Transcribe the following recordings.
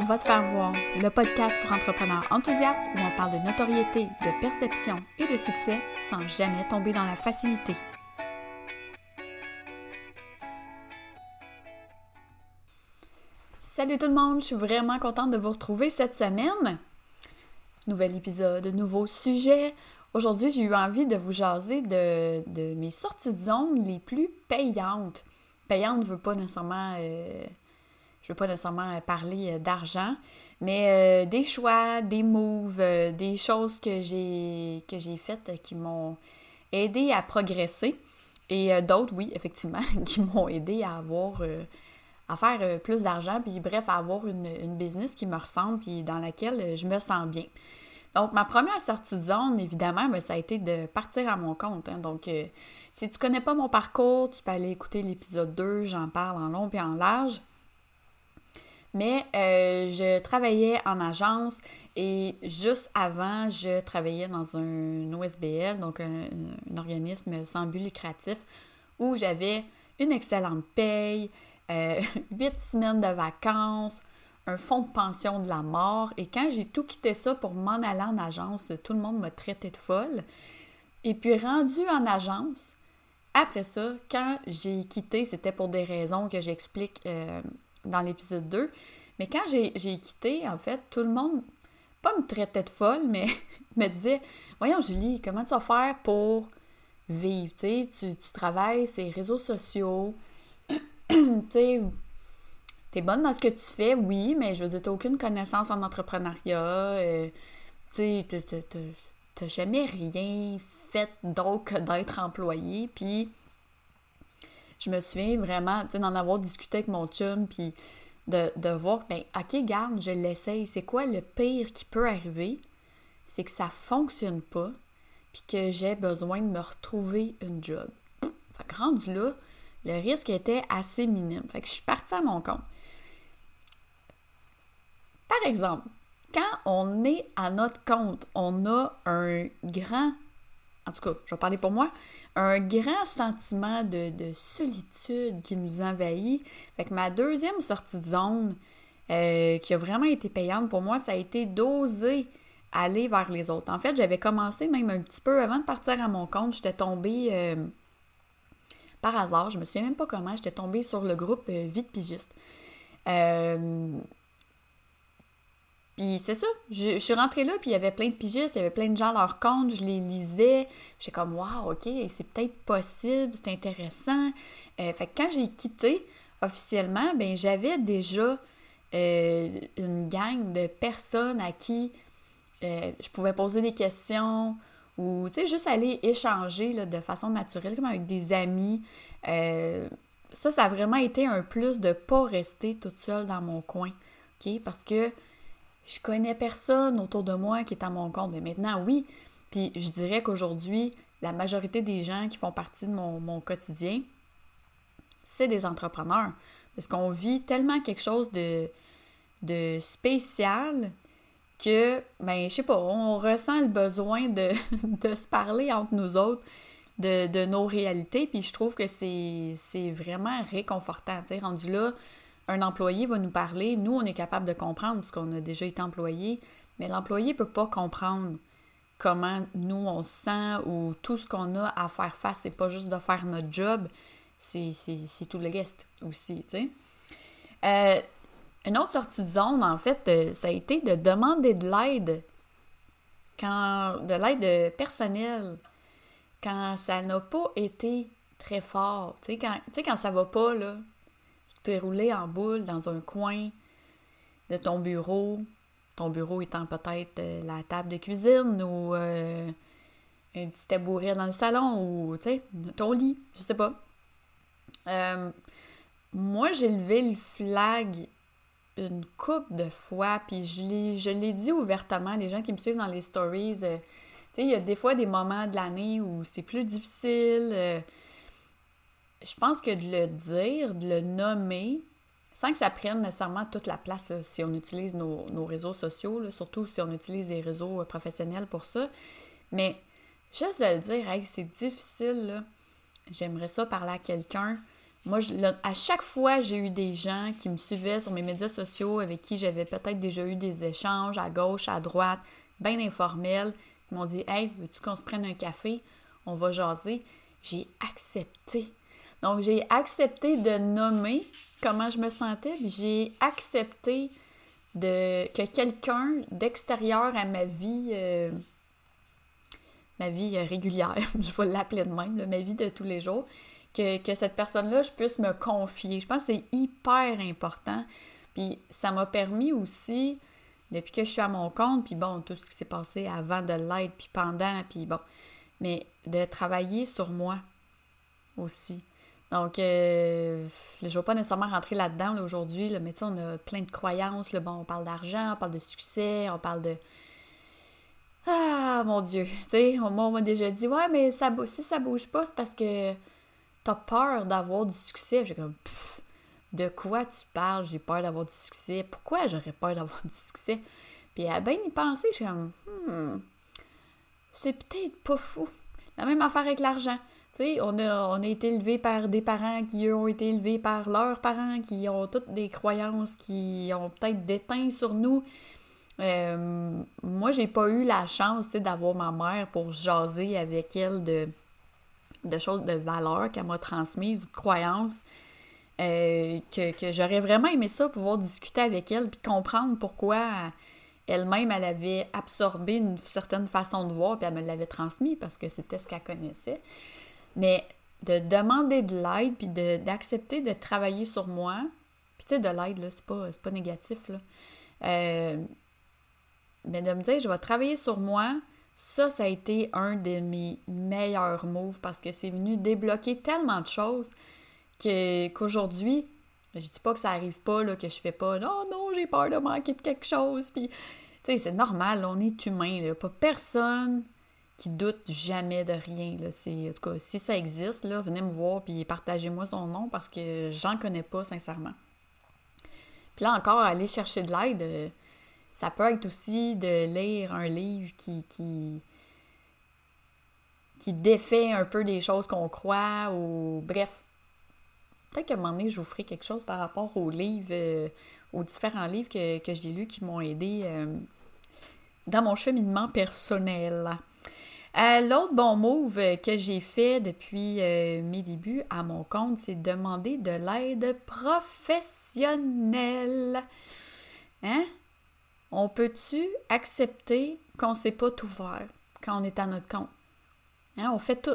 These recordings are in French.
Va te faire voir, le podcast pour entrepreneurs enthousiastes où on parle de notoriété, de perception et de succès sans jamais tomber dans la facilité. Salut tout le monde, je suis vraiment contente de vous retrouver cette semaine. Nouvel épisode, nouveau sujet. Aujourd'hui, j'ai eu envie de vous jaser de, mes sorties de zone les plus payantes. Payantes, je veux pas nécessairement, euh, je veux pas nécessairement parler euh, d'argent, mais euh, des choix, des moves, des choses que j'ai que j'ai faites qui m'ont aidé à progresser et d'autres, oui, effectivement, qui m'ont aidé à avoir à faire plus d'argent, puis bref, à avoir une, une, business qui me ressemble, puis dans laquelle je me sens bien. Donc, ma première sortie de zone, évidemment, ben, ça a été de partir à mon compte. Hein. Donc, euh, si tu connais pas mon parcours, tu peux aller écouter l'épisode 2, j'en parle en long et en large. Mais euh, je travaillais en agence et juste avant, je travaillais dans un OSBL, donc un, organisme sans but lucratif, où j'avais une excellente paye, euh, huit semaines de vacances, un fonds de pension de la mort. Et quand j'ai tout quitté ça pour m'en aller en agence, tout le monde m'a traité de folle. Et puis rendu en agence, après ça, quand j'ai quitté, c'était pour des raisons que j'explique euh, dans l'épisode 2. Mais quand j'ai quitté, en fait, tout le monde, pas me traitait de folle, mais me disait Voyons, Julie, comment tu vas faire pour vivre? tu, tu travailles ces réseaux sociaux, tu sais, t'es bonne dans ce que tu fais, oui, mais je veux dire, t'as aucune connaissance en entrepreneuriat. Euh, tu sais, t'as jamais rien fait d'autre que d'être employé. Puis, je me souviens vraiment, d'en avoir discuté avec mon chum, puis de, de voir, ben, ok, garde, je l'essaye. C'est quoi le pire qui peut arriver? C'est que ça fonctionne pas, puis que j'ai besoin de me retrouver une job. Fait que rendu là, le risque était assez minime. Fait que je suis partie à mon compte. Par exemple, quand on est à notre compte, on a un grand, en tout cas, je vais parler pour moi, un grand sentiment de, solitude qui nous envahit. Fait que ma deuxième sortie de zone, euh, qui a vraiment été payante pour moi, ça a été d'oser aller vers les autres. En fait, j'avais commencé même un petit peu avant de partir à mon compte, j'étais tombée euh, par hasard, je me souviens même pas comment, j'étais tombée sur le groupe euh, Vite Pigiste. Puis c'est ça, je, suis rentrée là, puis il y avait plein de pigistes, il y avait plein de gens à leur compte, je les lisais. J'étais comme, waouh, ok, c'est peut-être possible, c'est intéressant. Euh, fait que quand j'ai quitté officiellement, ben j'avais déjà euh, une gang de personnes à qui euh, je pouvais poser des questions ou, tu sais, juste aller échanger de façon naturelle, comme avec des amis. ça, ça a vraiment été un plus de pas rester toute seule dans mon coin, ok? Parce que je connais personne autour de moi qui est à mon compte. Mais maintenant, oui. Puis je dirais qu'aujourd'hui, la majorité des gens qui font partie de mon, quotidien, c'est des entrepreneurs. Parce qu'on vit tellement quelque chose de, de spécial que, ben, je sais pas, on ressent le besoin de, de se parler entre nous autres de, de nos réalités. Puis je trouve que c'est vraiment réconfortant. Tu sais, rendu là, un employé va nous parler, nous, on est capable de comprendre parce qu'on a déjà été employé, mais l'employé ne peut pas comprendre comment nous, on se sent ou tout ce qu'on a à faire face. C'est pas juste de faire notre job, c'est tout le reste aussi, tu sais. Euh, une autre sortie de zone, en fait, euh, ça a été de demander de l'aide quand de l'aide personnelle quand ça n'a pas été très fort. Tu sais, quand, quand ça va pas, là, tu es roulé en boule dans un coin de ton bureau, ton bureau étant peut-être euh, la table de cuisine ou euh, un petit tabouret dans le salon ou ton lit, je sais pas. Euh, moi, j'ai levé le flag une coupe de fois, puis je l'ai dit ouvertement, les gens qui me suivent dans les stories, il y a des fois des moments de l'année où c'est plus difficile je pense que de le dire, de le nommer, sans que ça prenne nécessairement toute la place si on utilise nos, réseaux sociaux, surtout si on utilise des réseaux euh, professionnels pour ça. Mais juste de le dire, hey, c'est difficile, j'aimerais ça parler à quelqu'un, moi, à chaque fois, j'ai eu des gens qui me suivaient sur mes médias sociaux, avec qui j'avais peut-être déjà eu des échanges à gauche, à droite, bien informels, qui m'ont dit Hey, veux-tu qu'on se prenne un café? On va jaser. J'ai accepté. Donc, j'ai accepté de nommer comment je me sentais, puis j'ai accepté de, que quelqu'un d'extérieur à ma vie, euh, ma vie régulière, je vais l'appeler de même, ma vie de tous les jours, que, que cette personne-là, je puisse me confier. Je pense que c'est hyper important. Puis ça m'a permis aussi, depuis que je suis à mon compte, puis bon, tout ce qui s'est passé avant de l'aide, puis pendant, puis bon, mais de travailler sur moi aussi. Donc, euh, je ne vais pas nécessairement rentrer là-dedans aujourd'hui, mais tu sais, on a plein de croyances. Bon, on parle d'argent, on parle de succès, on parle de. Ah, mon Dieu! Tu sais, moi, on m'a déjà dit, ouais, mais ça, si ça bouge pas, c'est parce que t'as peur d'avoir du succès. J'ai comme, pfff, de quoi tu parles? J'ai peur d'avoir du succès. Pourquoi j'aurais peur d'avoir du succès? Puis à bien y penser, je suis comme, hmm, c'est peut-être pas fou. La même affaire avec l'argent. On a, on été élevé par des parents qui, eux, ont été élevés par leurs parents, qui ont toutes des croyances qui ont peut-être déteint sur nous. Euh, moi, j'ai pas eu la chance d'avoir ma mère pour jaser avec elle de, de choses de valeur qu'elle m'a transmises ou de croyances. Euh, que, que j'aurais vraiment aimé ça, pouvoir discuter avec elle puis comprendre pourquoi elle-même, elle avait absorbé une certaine façon de voir, puis elle me l'avait transmis parce que c'était ce qu'elle connaissait. Mais de demander de l'aide, puis d'accepter de, travailler sur moi, puis tu sais, de l'aide, là, c'est pas, pas négatif, là. Euh, mais de me dire, je vais travailler sur moi, ça, ça a été un de mes meilleurs moves parce que c'est venu débloquer tellement de choses qu'aujourd'hui, je dis pas que ça arrive pas, là, que je fais pas, non, non, j'ai peur de manquer de quelque chose, puis, tu sais, c'est normal, on est humain, là, pas personne qui doute jamais de rien. Là. En tout cas, si ça existe, là, venez me voir puis partagez-moi son nom parce que j'en connais pas sincèrement. Puis là encore, aller chercher de l'aide, euh, ça peut être aussi de lire un livre qui, qui, qui défait un peu des choses qu'on croit ou bref. Peut-être qu'à un moment donné, je vous ferai quelque chose par rapport aux livres, euh, aux différents livres que, j'ai lus qui m'ont aidé euh, dans mon cheminement personnel. Euh, l'autre bon move que j'ai fait depuis euh, mes débuts à mon compte, c'est demander de l'aide professionnelle. Hein? On peut-tu accepter qu'on ne sait pas tout faire quand on est à notre compte? Hein? On fait tout.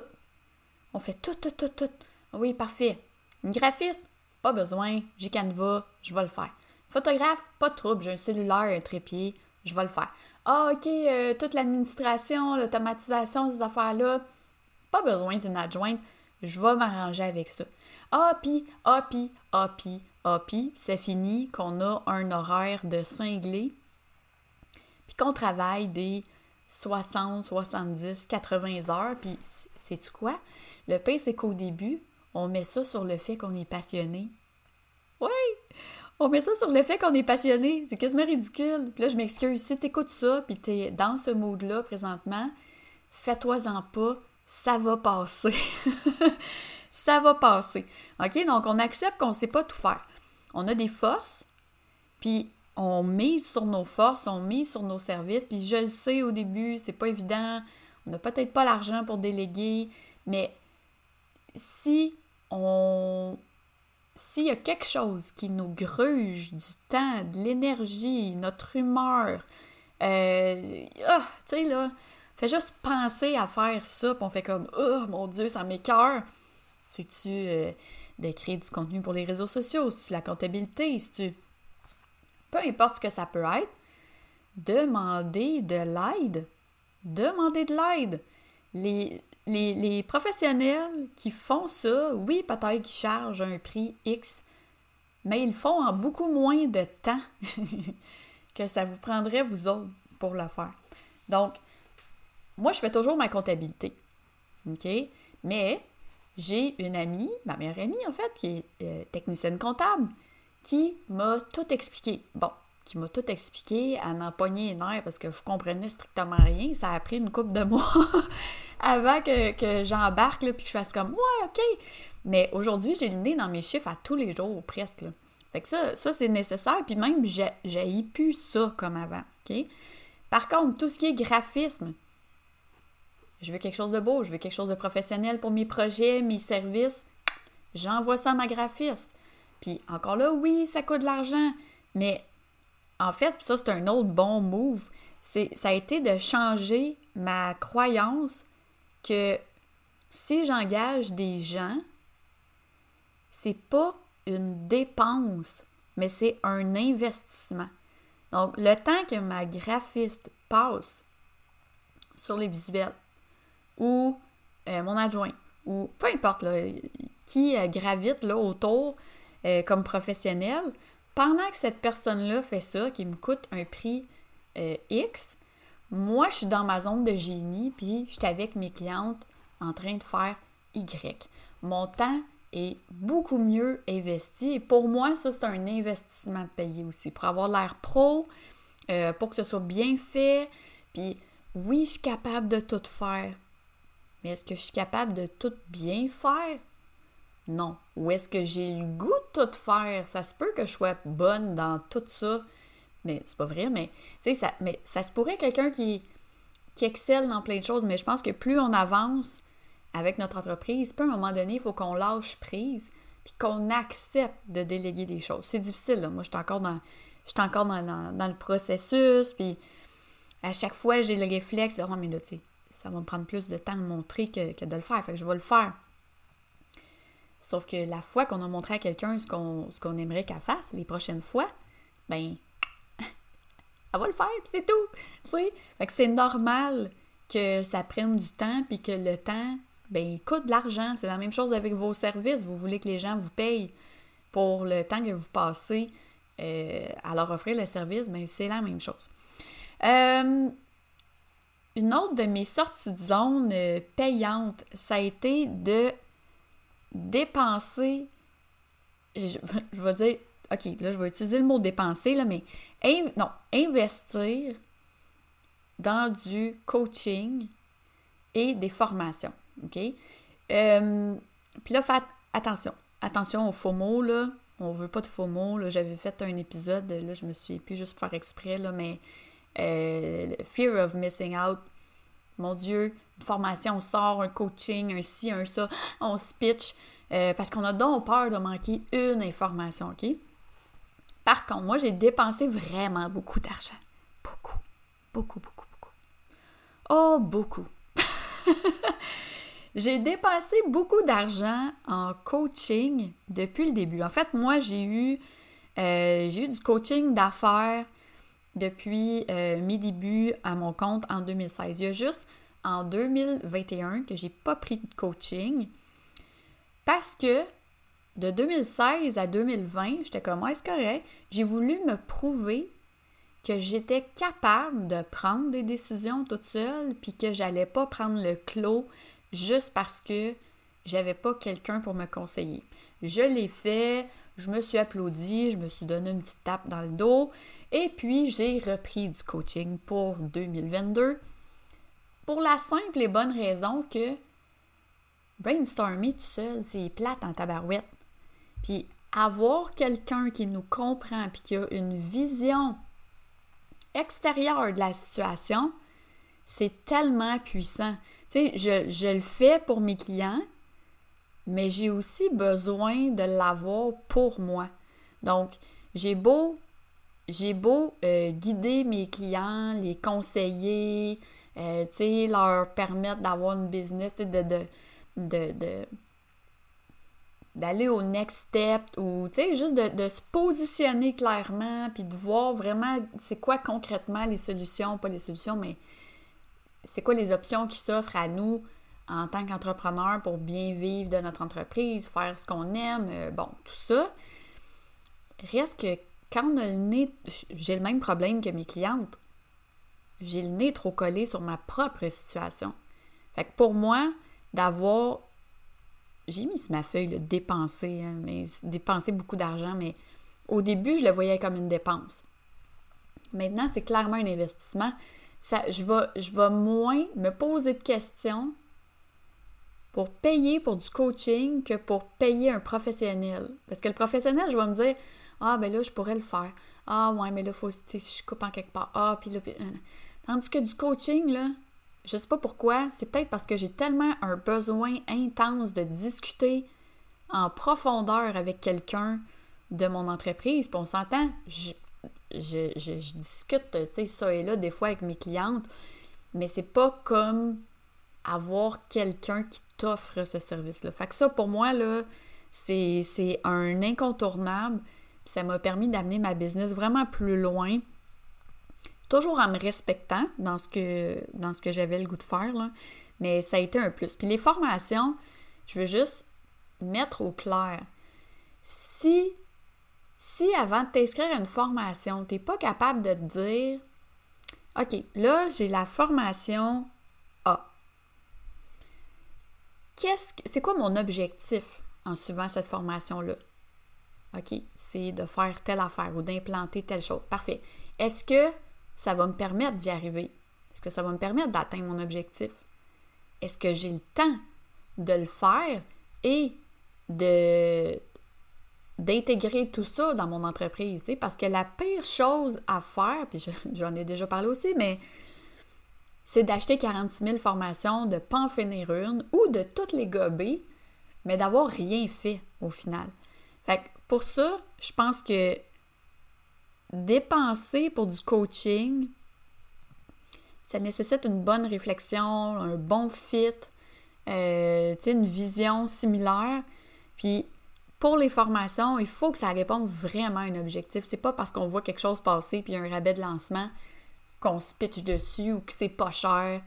On fait tout, tout, tout, tout. Oui, parfait. Une graphiste? Pas besoin. J'ai Canva, je vais le faire. Photographe? Pas de trouble. J'ai un cellulaire, un trépied, je vais le faire. Ah, OK, euh, toute l'administration, l'automatisation, ces affaires-là, pas besoin d'une adjointe, je vais m'arranger avec ça. Ah, puis, ah, puis, ah, puis, ah, puis, c'est fini qu'on a un horaire de cinglé, puis qu'on travaille des 60, 70, 80 heures, puis sais-tu quoi? Le pire, c'est qu'au début, on met ça sur le fait qu'on est passionné. Oui! On met ça sur le fait qu'on est passionné. C'est quasiment ridicule. Puis là, je m'excuse. Si t'écoutes ça, puis t'es dans ce mood-là présentement, fais-toi-en pas. Ça va passer. ça va passer. OK? Donc, on accepte qu'on ne sait pas tout faire. On a des forces, puis on mise sur nos forces, on mise sur nos services. Puis je le sais au début, c'est pas évident. On n'a peut-être pas l'argent pour déléguer, mais si on s'il y a quelque chose qui nous gruge du temps, de l'énergie, notre humeur, euh, ah, tu sais, là, fait juste penser à faire ça, puis on fait comme, oh mon Dieu, ça m'écœure. C'est-tu euh, de créer du contenu pour les réseaux sociaux, c'est-tu la comptabilité, c'est-tu. Peu importe ce que ça peut être, demander de l'aide. Demander de l'aide. Les, les, professionnels qui font ça, oui, peut-être qu'ils chargent un prix X, mais ils le font en beaucoup moins de temps que ça vous prendrait, vous autres, pour le faire. Donc, moi, je fais toujours ma comptabilité. OK? Mais j'ai une amie, ma meilleure amie, en fait, qui est euh, technicienne comptable, qui m'a tout expliqué. Bon, qui m'a tout expliqué à n'empoigner les nerfs parce que je comprenais strictement rien. Ça a pris une couple de mois avant que, que j'embarque, puis que je fasse comme « Ouais, OK! » Mais aujourd'hui, j'ai le nez dans mes chiffres à tous les jours, presque. Fait que ça, ça c'est nécessaire. Puis même, j'ai plus ça comme avant. Par contre, tout ce qui est graphisme, je veux quelque chose de beau, je veux quelque chose de professionnel pour mes projets, mes services. J'envoie ça à ma graphiste. Puis encore là, oui, ça coûte de l'argent, mais en fait, ça c'est un autre bon move. C'est, ça a été de changer ma croyance que si j'engage des gens, c'est pas une dépense, mais c'est un investissement. Donc, le temps que ma graphiste passe sur les visuels, ou euh, mon adjoint, ou peu importe qui euh, gravite là, autour euh, comme professionnel, pendant que cette personne-là fait ça, qui me coûte un prix X, moi, je suis dans ma zone de génie, puis je suis avec mes clientes en train de faire Y. Mon temps est beaucoup mieux investi. Et pour moi, ça, c'est un investissement de payer aussi, pour avoir l'air pro, pour que ce soit bien fait. Puis oui, je suis capable de tout faire. Mais est-ce que je suis capable de tout bien faire? Non. Ou est-ce que j'ai le goût de tout faire? Ça se peut que je sois bonne dans tout ça. Mais c'est pas vrai, mais, ça, mais ça se pourrait quelqu'un qui, qui excelle dans plein de choses. Mais je pense que plus on avance avec notre entreprise, puis à un moment donné, il faut qu'on lâche prise puis qu'on accepte de déléguer des choses. C'est difficile, là. Moi, je suis encore dans, le processus, puis à chaque fois, j'ai le réflexe de « Oh, mais là, tu ça va me prendre plus de temps de montrer que, de le faire. Fait que je vais le faire. Sauf que la fois qu'on a montré à quelqu'un ce qu'on aimerait qu'elle fasse, les prochaines fois, ben, elle va le faire, puis c'est tout. Fait que c'est normal que ça prenne du temps, puis que le temps, ben, coûte de l'argent. C'est la même chose avec vos services. Vous voulez que les gens vous payent pour le temps que vous passez euh, à leur offrir le service, ben, c'est la même chose. Euh, une autre de mes sorties de zone euh, payantes, ça a été de dépenser, je, vais dire, ok, là je vais utiliser le mot dépenser, là, mais non, investir dans du coaching et des formations, ok? Euh, puis là, faites attention, attention aux faux mots, là, on veut pas de faux mots, là, j'avais fait un épisode, là, je me suis plus juste faire exprès, là, mais euh, fear of missing out. Mon Dieu, une formation sort, un coaching, un ci, un ça, on se pitch euh, parce qu'on a donc peur de manquer une information, OK? Par contre, moi, j'ai dépensé vraiment beaucoup d'argent. Beaucoup, beaucoup, beaucoup, beaucoup. Oh, beaucoup. j'ai dépensé beaucoup d'argent en coaching depuis le début. En fait, moi, j'ai eu, euh, j'ai eu du coaching d'affaires depuis euh, mes débuts à mon compte en 2016. Il y a juste en 2021 que j'ai pas pris de coaching parce que de 2016 à 2020, j'étais comme, c'est correct. J'ai voulu me prouver que j'étais capable de prendre des décisions toute seule, puis que j'allais pas prendre le clos juste parce que j'avais pas quelqu'un pour me conseiller. Je l'ai fait, je me suis applaudi, je me suis donné une petite tape dans le dos, et puis, j'ai repris du coaching pour 2022 pour la simple et bonne raison que brainstormer tout seul, c'est plate en tabarouette. Puis, avoir quelqu'un qui nous comprend puis qui a une vision extérieure de la situation, c'est tellement puissant. Tu sais, je, je le fais pour mes clients, mais j'ai aussi besoin de l'avoir pour moi. Donc, j'ai beau j'ai beau euh, guider mes clients, les conseiller, euh, leur permettre d'avoir une business, de, de, de, d'aller au next step ou juste de, de, se positionner clairement puis de voir vraiment c'est quoi concrètement les solutions, pas les solutions, mais c'est quoi les options qui s'offrent à nous en tant qu'entrepreneur pour bien vivre de notre entreprise, faire ce qu'on aime, euh, bon, tout ça. Reste que quand on a le nez, j'ai le même problème que mes clientes. J'ai le nez trop collé sur ma propre situation. Fait que pour moi, d'avoir. J'ai mis sur ma feuille le dépenser, hein, mais dépenser beaucoup d'argent, mais au début, je le voyais comme une dépense. Maintenant, c'est clairement un investissement. Ça, je, je vais moins me poser de questions pour payer pour du coaching que pour payer un professionnel. Parce que le professionnel, je vais me dire, ah, ben là, je pourrais le faire. Ah, ouais, mais là, faut, si je coupe en quelque part. Ah, puis là, euh, Tandis que du coaching, là, je sais pas pourquoi, c'est peut-être parce que j'ai tellement un besoin intense de discuter en profondeur avec quelqu'un de mon entreprise. Puis on s'entend, je, je, je, discute, tu sais, ça et là, des fois avec mes clientes, mais c'est pas comme avoir quelqu'un qui t'offre ce service-là. Fait que ça, pour moi, là, c'est un incontournable. Ça m'a permis d'amener ma business vraiment plus loin, toujours en me respectant dans ce que, dans ce que j'avais le goût de faire, là. mais ça a été un plus. Puis les formations, je veux juste mettre au clair. Si, si avant de t'inscrire à une formation, tu n'es pas capable de te dire OK, là, j'ai la formation A. Qu'est-ce c'est quoi mon objectif en suivant cette formation-là? OK, c'est de faire telle affaire ou d'implanter telle chose. Parfait. Est-ce que ça va me permettre d'y arriver? Est-ce que ça va me permettre d'atteindre mon objectif? Est-ce que j'ai le temps de le faire et de d'intégrer tout ça dans mon entreprise, parce que la pire chose à faire, puis j'en ai déjà parlé aussi, mais c'est d'acheter 46 000 formations, de pas ou de toutes les gober, mais d'avoir rien fait au final. Fait pour ça, je pense que dépenser pour du coaching, ça nécessite une bonne réflexion, un bon fit, euh, une vision similaire. Puis pour les formations, il faut que ça réponde vraiment à un objectif. C'est pas parce qu'on voit quelque chose passer puis un rabais de lancement qu'on se pitch dessus ou que c'est pas cher,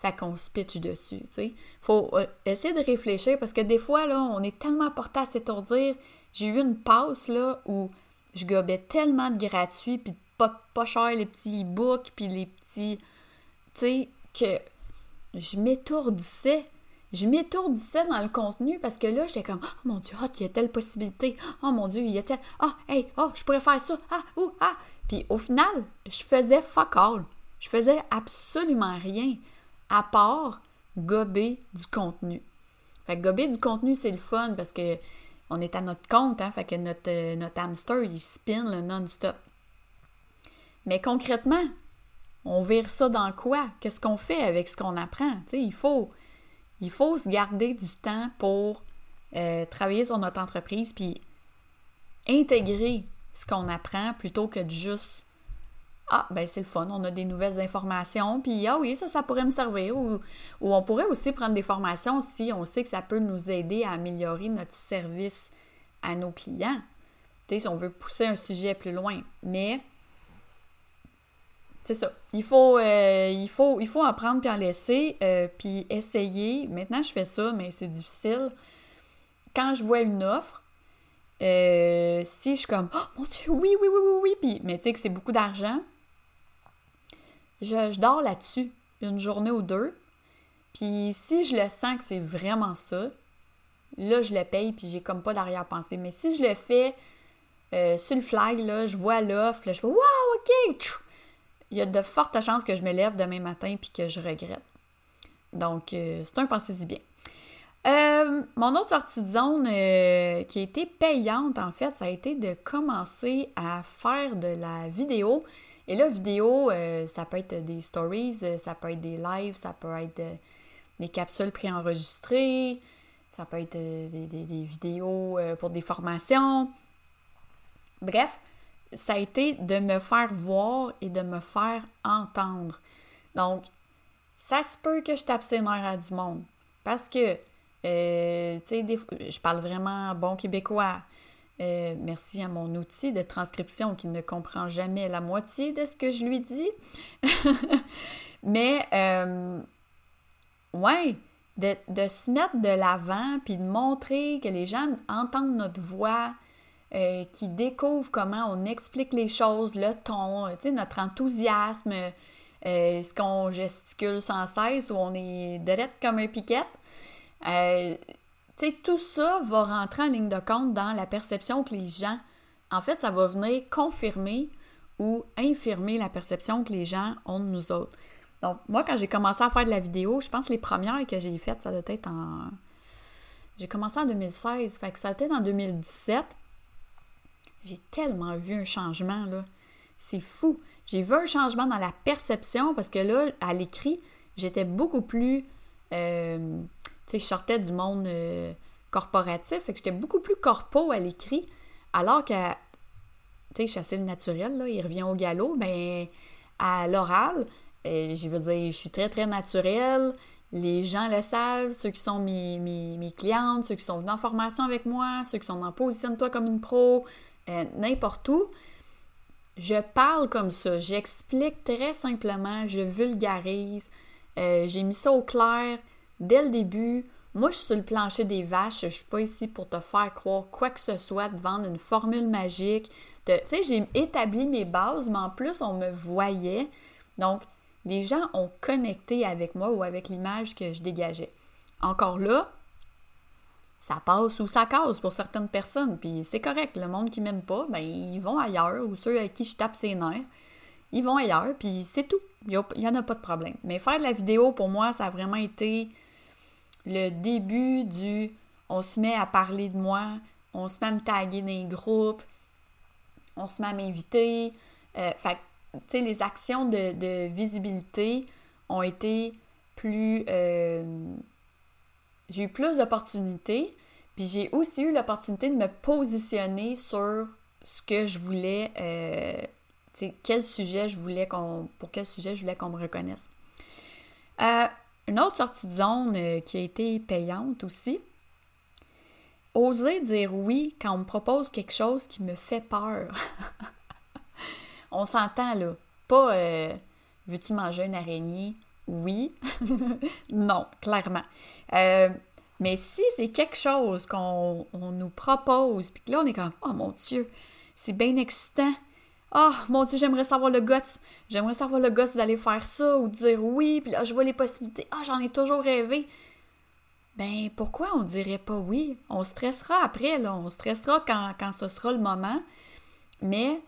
fait qu'on se pitch dessus, tu sais. Faut euh, essayer de réfléchir parce que des fois, là, on est tellement porté à s'étourdir. J'ai eu une passe, là, où je gobais tellement de gratuits puis pas, pas cher les petits e-books puis les petits... Tu sais, que je m'étourdissais je m'étourdissais dans le contenu parce que là, j'étais comme Oh mon Dieu, oh, il y a telle possibilité. Oh mon Dieu, il y a telle. Ah, oh, hey, oh, je pourrais faire ça. Ah, ouh, ah. Puis au final, je faisais fuck all. Je faisais absolument rien à part gober du contenu. Fait que gober du contenu, c'est le fun parce que on est à notre compte, hein, fait que notre, euh, notre hamster, il spin le non-stop. Mais concrètement, on vire ça dans quoi? Qu'est-ce qu'on fait avec ce qu'on apprend? sais, il faut, il faut se garder du temps pour euh, travailler sur notre entreprise puis intégrer ce qu'on apprend plutôt que de juste ah, ben c'est le fun, on a des nouvelles informations, puis ah oui, ça, ça pourrait me servir. Ou, on pourrait aussi prendre des formations si on sait que ça peut nous aider à améliorer notre service à nos clients. Tu sais, si on veut pousser un sujet plus loin. Mais c'est ça. Il faut, euh, il, faut, il faut en puis en laisser, euh, puis essayer. Maintenant, je fais ça, mais c'est difficile. Quand je vois une offre, euh, si je suis comme, oh mon Dieu, oui, oui, oui, oui, oui, puis, mais tu sais que c'est beaucoup d'argent, je, dors là-dessus une journée ou deux. Puis si je le sens que c'est vraiment ça, là, je le paye, puis j'ai comme pas d'arrière-pensée. Mais si je le fais sur le flag, là, je vois l'offre, là, je fais, wow, OK, il y a de fortes chances que je me lève demain matin puis que je regrette. Donc, euh, c'est un pensez-y bien. Euh, mon autre sortie de zone euh, qui a été payante, en fait, ça a été de commencer à faire de la vidéo. Et là, vidéo, ça peut être des stories, ça peut être des lives, ça peut être des capsules préenregistrées, ça peut être des vidéos pour des formations. Bref, ça a été de me faire voir et de me faire entendre. Donc, ça se peut que je tape ses nerfs à du monde. Parce que, euh, sais, je parle vraiment bon québécois. Euh, merci à mon outil de transcription qui ne comprend jamais la moitié de ce que je lui dis. Mais, euh, ouais, de, de, se mettre de l'avant puis de montrer que les gens entendent notre voix, euh, qui découvre comment on explique les choses, le ton, notre enthousiasme, est-ce qu'on gesticule sans cesse ou on est direct comme un piquette. Tout ça va rentrer en ligne de compte dans la perception que les gens, en fait, ça va venir confirmer ou infirmer la perception que les gens ont de nous autres. Donc, moi, quand j'ai commencé à faire de la vidéo, je pense que les premières que j'ai faites, ça doit être en. J'ai commencé en 2016, fait que ça doit être en 2017. J'ai tellement vu un changement, là. C'est fou. J'ai vu un changement dans la perception parce que là, à l'écrit, j'étais beaucoup plus. Euh, tu sais, je sortais du monde euh, corporatif, fait que j'étais beaucoup plus corpo à l'écrit, alors que, tu sais, je suis assez le naturel, là, il revient au galop, ben, à l'oral, euh, je veux dire, je suis très, très naturelle. Les gens le savent, ceux qui sont mes, mes, clientes, ceux qui sont en formation avec moi, ceux qui sont en positionne-toi comme une pro, euh, n'importe où. Je parle comme ça, j'explique très simplement, je vulgarise, j'ai mis ça au clair dès le début. Moi, je suis sur le plancher des vaches, je suis pas ici pour te faire croire quoi que ce soit, de vendre une formule magique. Tu sais, j'ai établi mes bases, mais en plus, on me voyait. Donc, les gens ont connecté avec moi ou avec l'image que je dégageais. Encore là, ça passe ou ça casse pour certaines personnes, puis c'est correct. Le monde qui m'aime pas, ben ils vont ailleurs, ou ceux à qui je tape ses nerfs, ils vont ailleurs, puis c'est tout. Il n'y en a pas de problème. Mais faire de la vidéo, pour moi, ça a vraiment été le début du on se met à parler de moi, on se met à me taguer dans les groupes, on se met à m'inviter. Euh, fait sais, les actions de, visibilité ont été plus... Euh, j'ai eu plus d'opportunités, puis j'ai aussi eu l'opportunité de me positionner sur ce que je voulais, euh, tu sais, quel sujet je voulais qu'on... pour quel sujet je voulais qu'on me reconnaisse. Euh, une autre sortie de zone qui a été payante aussi, oser dire oui quand on me propose quelque chose qui me fait peur. On s'entend là. Pas euh, veux-tu manger une araignée? Oui. non, clairement. Euh, mais si c'est quelque chose qu'on nous propose, puis que là on est comme Oh mon Dieu, c'est bien excitant. Oh mon Dieu, j'aimerais savoir le guts. J'aimerais savoir le guts d'aller faire ça ou dire oui, puis là je vois les possibilités. Ah, j'en ai toujours rêvé. Ben pourquoi on dirait pas oui? On stressera après, là. On stressera quand, quand ce sera le moment. Mais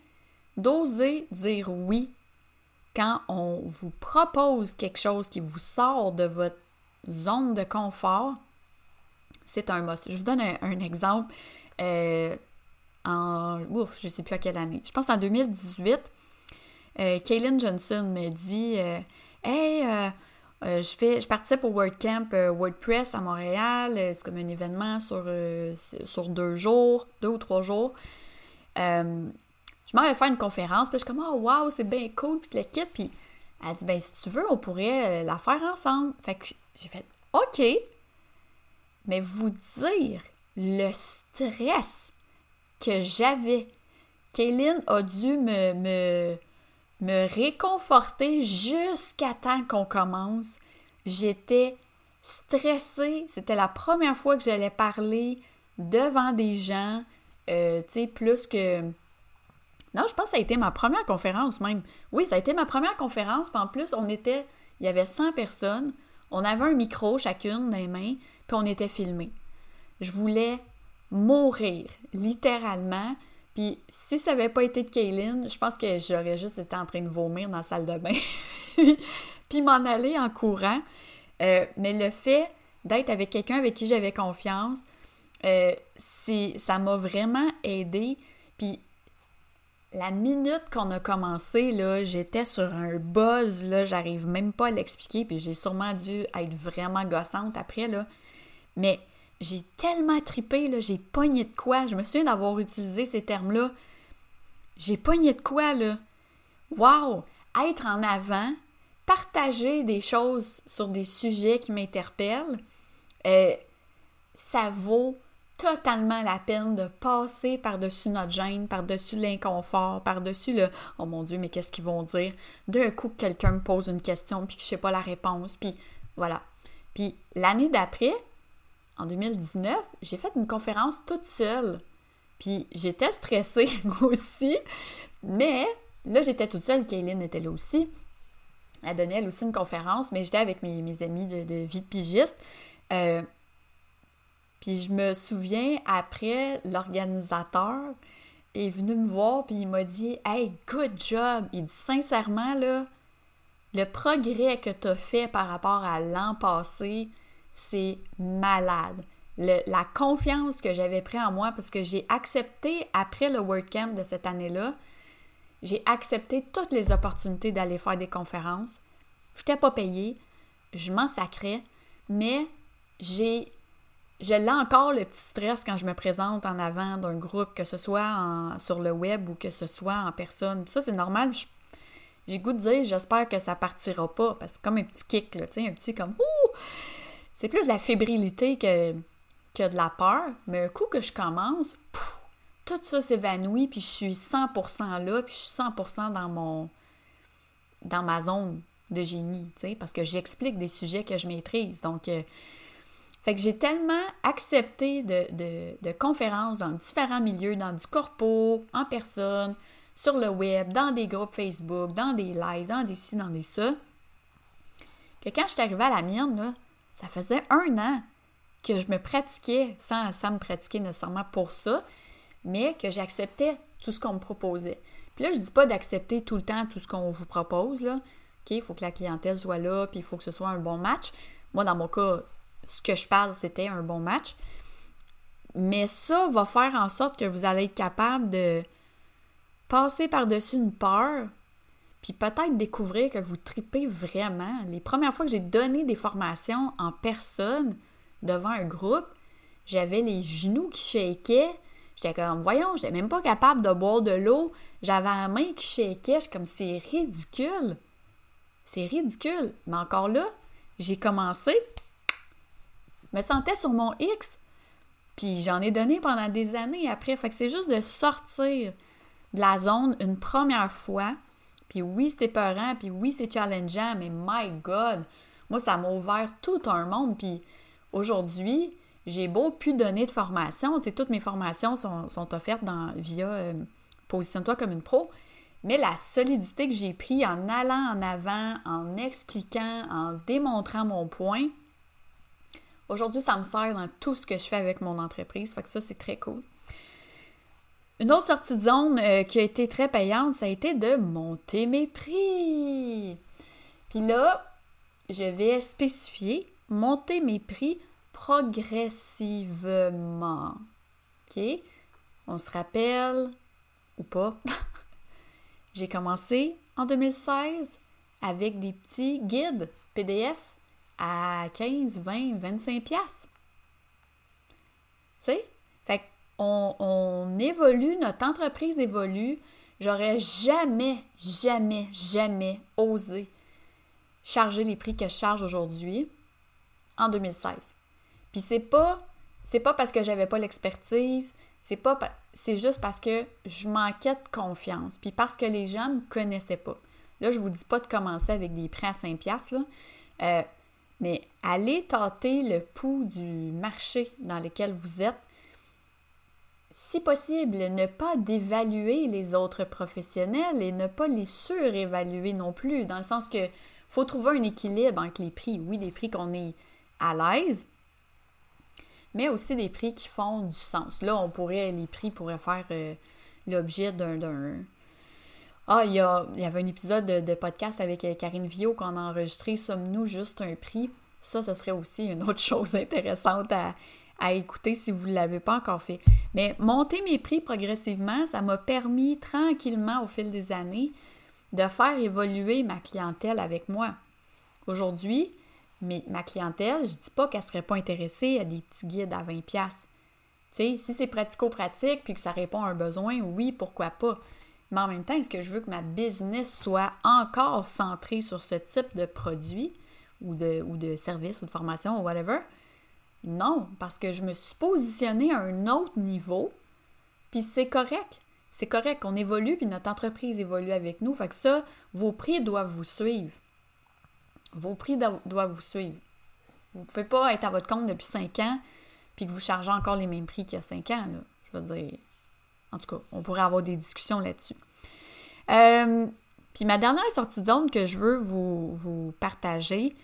d'oser dire oui quand on vous propose quelque chose qui vous sort de votre zone de confort, c'est un must. Je vous donne un, exemple. Euh, en, ouf, je sais plus à quelle année. Je pense en 2018, euh, Kaylin Johnson me dit euh, Hey, je, fais, je participe au WordCamp WordPress à Montréal. C'est comme un événement sur, sur deux jours, deux ou trois jours je m'en vais faire une conférence, puis je suis comme, oh wow, c'est bien cool, puis le kit, puis elle dit, ben si tu veux, on pourrait euh, la faire ensemble. Fait que j'ai fait, OK, mais vous dire le stress que j'avais, Kayline a dû me, me, réconforter jusqu'à temps qu'on commence. J'étais stressée. C'était la première fois que j'allais parler devant des gens, euh, tu sais, plus que non, je pense que ça a été ma première conférence même. Oui, ça a été ma première conférence. Puis en plus, on était, il y avait 100 personnes. On avait un micro chacune dans les mains, puis on était filmés. Je voulais mourir, littéralement. Puis si ça n'avait pas été de Kaylin, je pense que j'aurais juste été en train de vomir dans la salle de bain. puis m'en aller en courant. Euh, mais le fait d'être avec quelqu'un avec qui j'avais confiance, euh, ça m'a vraiment aidé. Puis la minute qu'on a commencé, j'étais sur un buzz, là, j'arrive même pas à l'expliquer, puis j'ai sûrement dû être vraiment gossante après, là. Mais j'ai tellement tripé, là, j'ai pogné de quoi. Je me souviens d'avoir utilisé ces termes-là. J'ai pogné de quoi, là? Wow! Être en avant, partager des choses sur des sujets qui m'interpellent, euh, ça vaut totalement la peine de passer par-dessus notre gêne, par-dessus l'inconfort, par-dessus le oh mon Dieu, mais qu'est-ce qu'ils vont dire? D'un coup, quelqu'un me pose une question puis que je sais pas la réponse, puis voilà. Puis l'année d'après, en 2019, j'ai fait une conférence toute seule. Puis j'étais stressée aussi, mais là, j'étais toute seule, Kaylin était là aussi. Elle donnait elle aussi une conférence, mais j'étais avec mes, amis de, de vie de pigiste. Euh, puis je me souviens, après, l'organisateur est venu me voir, puis il m'a dit Hey, good job! Il dit sincèrement, là, Le progrès que tu as fait par rapport à l'an passé, c'est malade. la confiance que j'avais pris en moi, parce que j'ai accepté, après le WordCamp de cette année-là, j'ai accepté toutes les opportunités d'aller faire des conférences. Je n'étais pas payée, je m'en sacrais, mais j'ai je l'ai encore le petit stress quand je me présente en avant d'un groupe, que ce soit sur le web ou que ce soit en personne. Ça, c'est normal. J'ai goût de dire, j'espère que ça partira pas, parce que c'est comme un petit kick, un petit comme ouh! C'est plus de la fébrilité que, que de la peur, mais un coup que je commence, tout ça s'évanouit, puis je suis 100% là, puis je suis 100% dans mon dans ma zone de génie, tu sais, parce que j'explique des sujets que je maîtrise. Donc, euh, fait que j'ai tellement accepté de, conférences dans différents milieux, dans du corpo, en personne, sur le web, dans des groupes Facebook, dans des lives, dans des ci, dans des ça, que quand je suis arrivée à la mienne, là, ça faisait un an que je me pratiquais sans, me pratiquer nécessairement pour ça, mais que j'acceptais tout ce qu'on me proposait. Puis là, je dis pas d'accepter tout le temps tout ce qu'on vous propose, là. OK, il faut que la clientèle soit là, puis il faut que ce soit un bon match. Moi, dans mon cas, ce que je parle, c'était un bon match. Mais ça va faire en sorte que vous allez être capable de passer par-dessus une peur, puis peut-être découvrir que vous tripez vraiment. Les premières fois que j'ai donné des formations en personne devant un groupe, j'avais les genoux qui shakaient. J'étais comme, voyons, j'étais même pas capable de boire de l'eau. J'avais la main qui shakait. J'étais comme, c'est ridicule. C'est ridicule. Mais encore là, j'ai commencé, me sentais sur mon X, puis j'en ai donné pendant des années après. Fait que c'est juste de sortir de la zone une première fois. Puis oui, c'était peurant, puis oui, c'est challengeant, mais my God! Moi, ça m'a ouvert tout un monde. Puis aujourd'hui, j'ai beau plus donner de formation, tu sais, toutes mes formations sont, offertes dans, via euh, Positionne-toi comme une pro, mais la solidité que j'ai pris en allant en avant, en expliquant, en démontrant mon point, Aujourd'hui, ça me sert dans tout ce que je fais avec mon entreprise. Fait que ça, c'est très cool. Une autre sortie de zone euh, qui a été très payante, ça a été de monter mes prix. Puis là, je vais spécifier monter mes prix progressivement. OK? On se rappelle ou pas? J'ai commencé en 2016 avec des petits guides PDF à 15, 20, 25 pièces. Tu sais? Fait on évolue, notre entreprise évolue. J'aurais jamais, jamais, jamais osé charger les prix que je charge aujourd'hui en 2016. Puis c'est pas c'est pas parce que j'avais pas l'expertise, c'est pas c'est juste parce que je manquais de confiance, puis parce que les gens me connaissaient pas. Là, je vous dis pas de commencer avec des prix à 5 pièces là. Euh, mais allez tâter le pouls du marché dans lequel vous êtes. Si possible, ne pas dévaluer les autres professionnels et ne pas les surévaluer non plus, dans le sens que faut trouver un équilibre entre les prix. Oui, des prix qu'on est à l'aise, mais aussi des prix qui font du sens. Là, on pourrait, les prix pourraient faire euh, l'objet d'un. Ah, il y, avait un épisode de, podcast avec euh, Karine Vio qu'on a enregistré Sommes-nous juste un prix? Ça, ce serait aussi une autre chose intéressante à, écouter si vous ne l'avez pas encore fait. Mais monter mes prix progressivement, ça m'a permis tranquillement au fil des années de faire évoluer ma clientèle avec moi. Aujourd'hui, ma clientèle, je ne dis pas qu'elle ne serait pas intéressée à des petits guides à 20$. Tu sais, si c'est pratico-pratique puis que ça répond à un besoin, oui, pourquoi pas. Mais en même temps, est-ce que je veux que ma business soit encore centrée sur ce type de produit ou de service ou de formation ou whatever? Non, parce que je me suis positionnée à un autre niveau, puis c'est correct. C'est correct qu'on évolue, puis notre entreprise évolue avec nous. Fait que ça, vos prix doivent vous suivre. Vos prix doivent vous suivre. Vous ne pouvez pas être à votre compte depuis 5 ans, puis que vous chargez encore les mêmes prix qu'il y a 5 ans. Je veux dire, en tout cas, on pourrait avoir des discussions là-dessus. Euh, puis ma dernière sortie de zone que je veux vous, partager,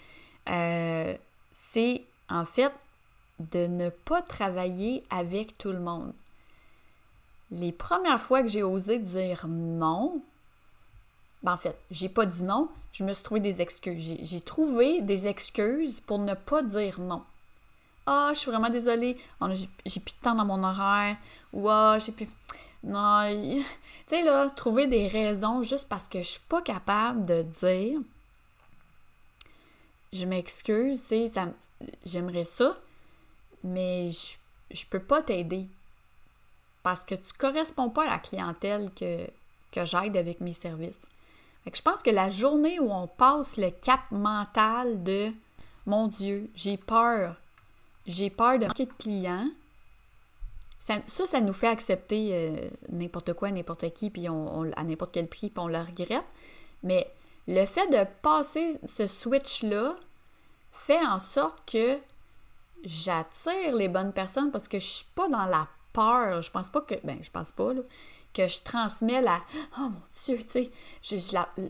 euh, c'est en fait de ne pas travailler avec tout le monde. Les premières fois que j'ai osé dire non, Ben, en fait, j'ai pas dit non, je me suis trouvé des excuses. J'ai trouvé des excuses pour ne pas dire non. Ah, je suis vraiment désolée, oh, j'ai plus de temps dans mon horaire, ou ah, j'ai plus. Non, tu sais, là, trouver des raisons juste parce que je suis pas capable de dire je m'excuse, j'aimerais ça, mais je, je peux pas t'aider parce que tu corresponds pas à la clientèle que, que j'aide avec mes services. Fait que je pense que la journée où on passe le cap mental de mon Dieu, j'ai peur, j'ai peur de manquer de clients, ça, ça, nous fait accepter euh, n'importe quoi, n'importe qui, puis on, à n'importe quel prix, puis on le regrette. Mais le fait de passer ce switch-là fait en sorte que j'attire les bonnes personnes parce que je suis pas dans la peur. Je pense pas que. Ben, je pense pas, là, que je transmets la. Oh mon Dieu, tu sais.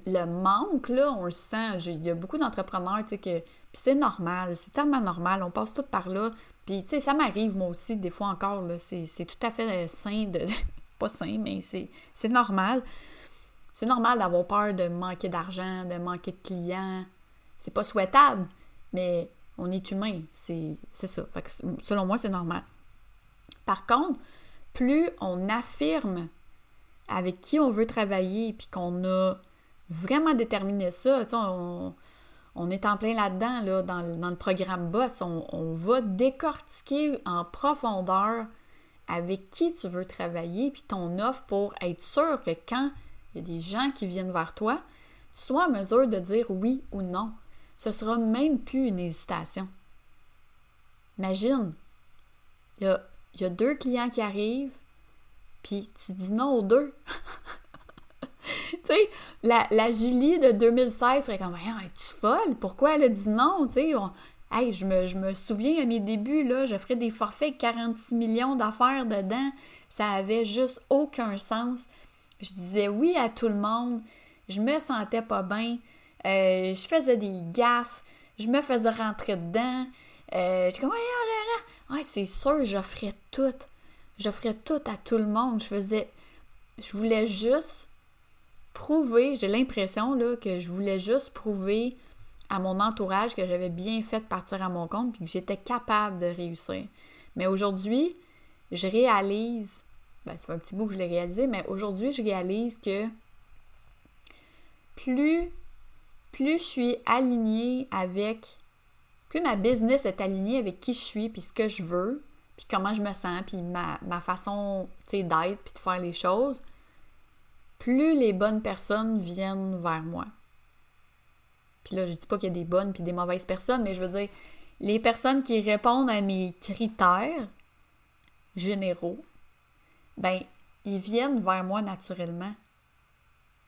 Le manque, là, on le sent. Il y a beaucoup d'entrepreneurs, tu sais, que. Puis c'est normal, c'est tellement normal. On passe tout par là. Puis, tu sais, ça m'arrive, moi aussi, des fois encore, là. C'est tout à fait sain de. pas sain, mais c'est normal. C'est normal d'avoir peur de manquer d'argent, de manquer de clients. C'est pas souhaitable, mais on est humain. C'est ça. selon moi, c'est normal. Par contre, plus on affirme avec qui on veut travailler, puis qu'on a vraiment déterminé ça, on, est en plein là-dedans, là, dans, le programme Boss, on, on, va décortiquer en profondeur avec qui tu veux travailler, puis ton offre pour être sûr que quand il y a des gens qui viennent vers toi, tu sois en mesure de dire oui ou non. Ce sera même plus une hésitation. Imagine, il y a deux clients qui arrivent, puis tu dis non aux deux. tu sais, la, Julie de 2016 serait comme, es-tu folle? Pourquoi elle a dit non? Tu sais, hey, je me, je me souviens à mes débuts, là, je ferais des forfaits 46 millions d'affaires dedans. Ça avait juste aucun sens. Je disais oui à tout le monde. Je me sentais pas bien. Euh, je faisais des gaffes. Je me faisais rentrer dedans. Euh, J'étais comme, ouais, c'est sûr, j'offrais tout. J'offrais tout à tout le monde. Je faisais. Je voulais juste prouver, j'ai l'impression là, que je voulais juste prouver à mon entourage que j'avais bien fait de partir à mon compte puis que j'étais capable de réussir. Mais aujourd'hui, je réalise, ben, c'est un petit bout que je l'ai réalisé, mais aujourd'hui, je réalise que plus, plus je suis alignée avec plus ma business est alignée avec qui je suis, puis ce que je veux, puis comment je me sens, puis ma, façon d'être, puis de faire les choses, plus les bonnes personnes viennent vers moi. Puis là, je dis pas qu'il y a des bonnes puis des mauvaises personnes, mais je veux dire, les personnes qui répondent à mes critères généraux, ben, ils viennent vers moi naturellement.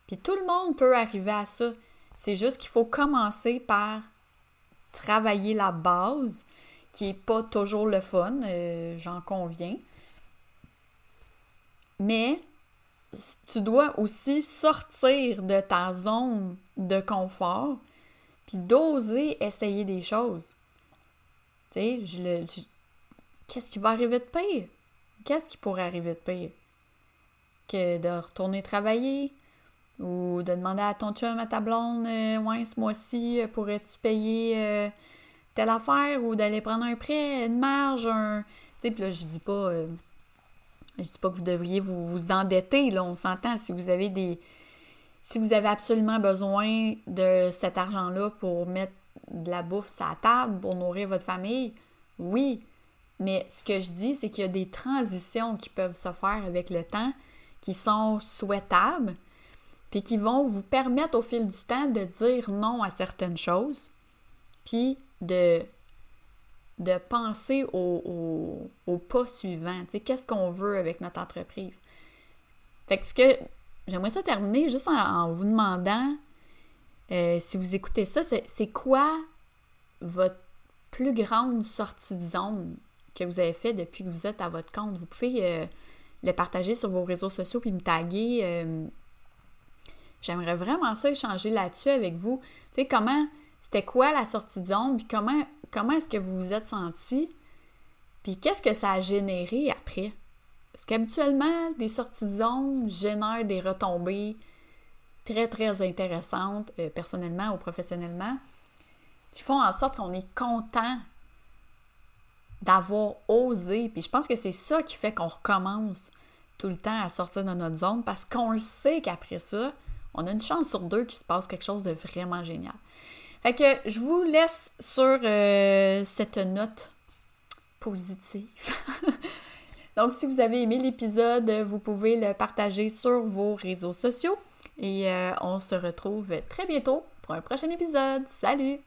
Puis tout le monde peut arriver à ça. C'est juste qu'il faut commencer par travailler la base, qui n'est pas toujours le fun, euh, j'en conviens. Mais tu dois aussi sortir de ta zone de confort, puis d'oser essayer des choses. Tu sais, je le. Qu'est-ce qui va arriver de pire? Qu'est-ce qui pourrait arriver de pire? Que de retourner travailler, ou de demander à ton chum, à ta blonde, euh, ouais, ce mois-ci, euh, pourrais-tu payer euh, telle affaire? Ou d'aller prendre un prêt, une marge, un. Tu sais, puis là, je dis pas. je dis pas que vous devriez vous, endetter, là, on s'entend. Si vous avez des. Si vous avez absolument besoin de cet argent-là pour mettre de la bouffe sur la table, pour nourrir votre famille, oui. Mais ce que je dis, c'est qu'il y a des transitions qui peuvent se faire avec le temps qui sont souhaitables, puis qui vont vous permettre au fil du temps de dire non à certaines choses, puis de, penser au, pas suivant. Tu sais, qu'est-ce qu'on veut avec notre entreprise? Fait que ce que j'aimerais ça terminer juste en, vous demandant, euh, si vous écoutez ça, c'est quoi votre plus grande sortie de zone que vous avez fait depuis que vous êtes à votre compte? Vous pouvez euh, le partager sur vos réseaux sociaux puis me taguer. Euh, J'aimerais vraiment ça échanger là-dessus avec vous. Tu sais, comment, c'était quoi la sortie de puis comment, comment est-ce que vous vous êtes senti, puis qu'est-ce que ça a généré après? Parce qu'habituellement, des sorties de génèrent des retombées très, très intéressantes, euh, personnellement ou professionnellement, qui font en sorte qu'on est content d'avoir osé. Puis je pense que c'est ça qui fait qu'on recommence tout le temps à sortir de notre zone parce qu'on le sait qu'après ça, on a une chance sur deux qu'il se passe quelque chose de vraiment génial. Fait que je vous laisse sur euh, cette note positive. Donc, si vous avez aimé l'épisode, vous pouvez le partager sur vos réseaux sociaux. Et euh, on se retrouve très bientôt pour un prochain épisode. Salut!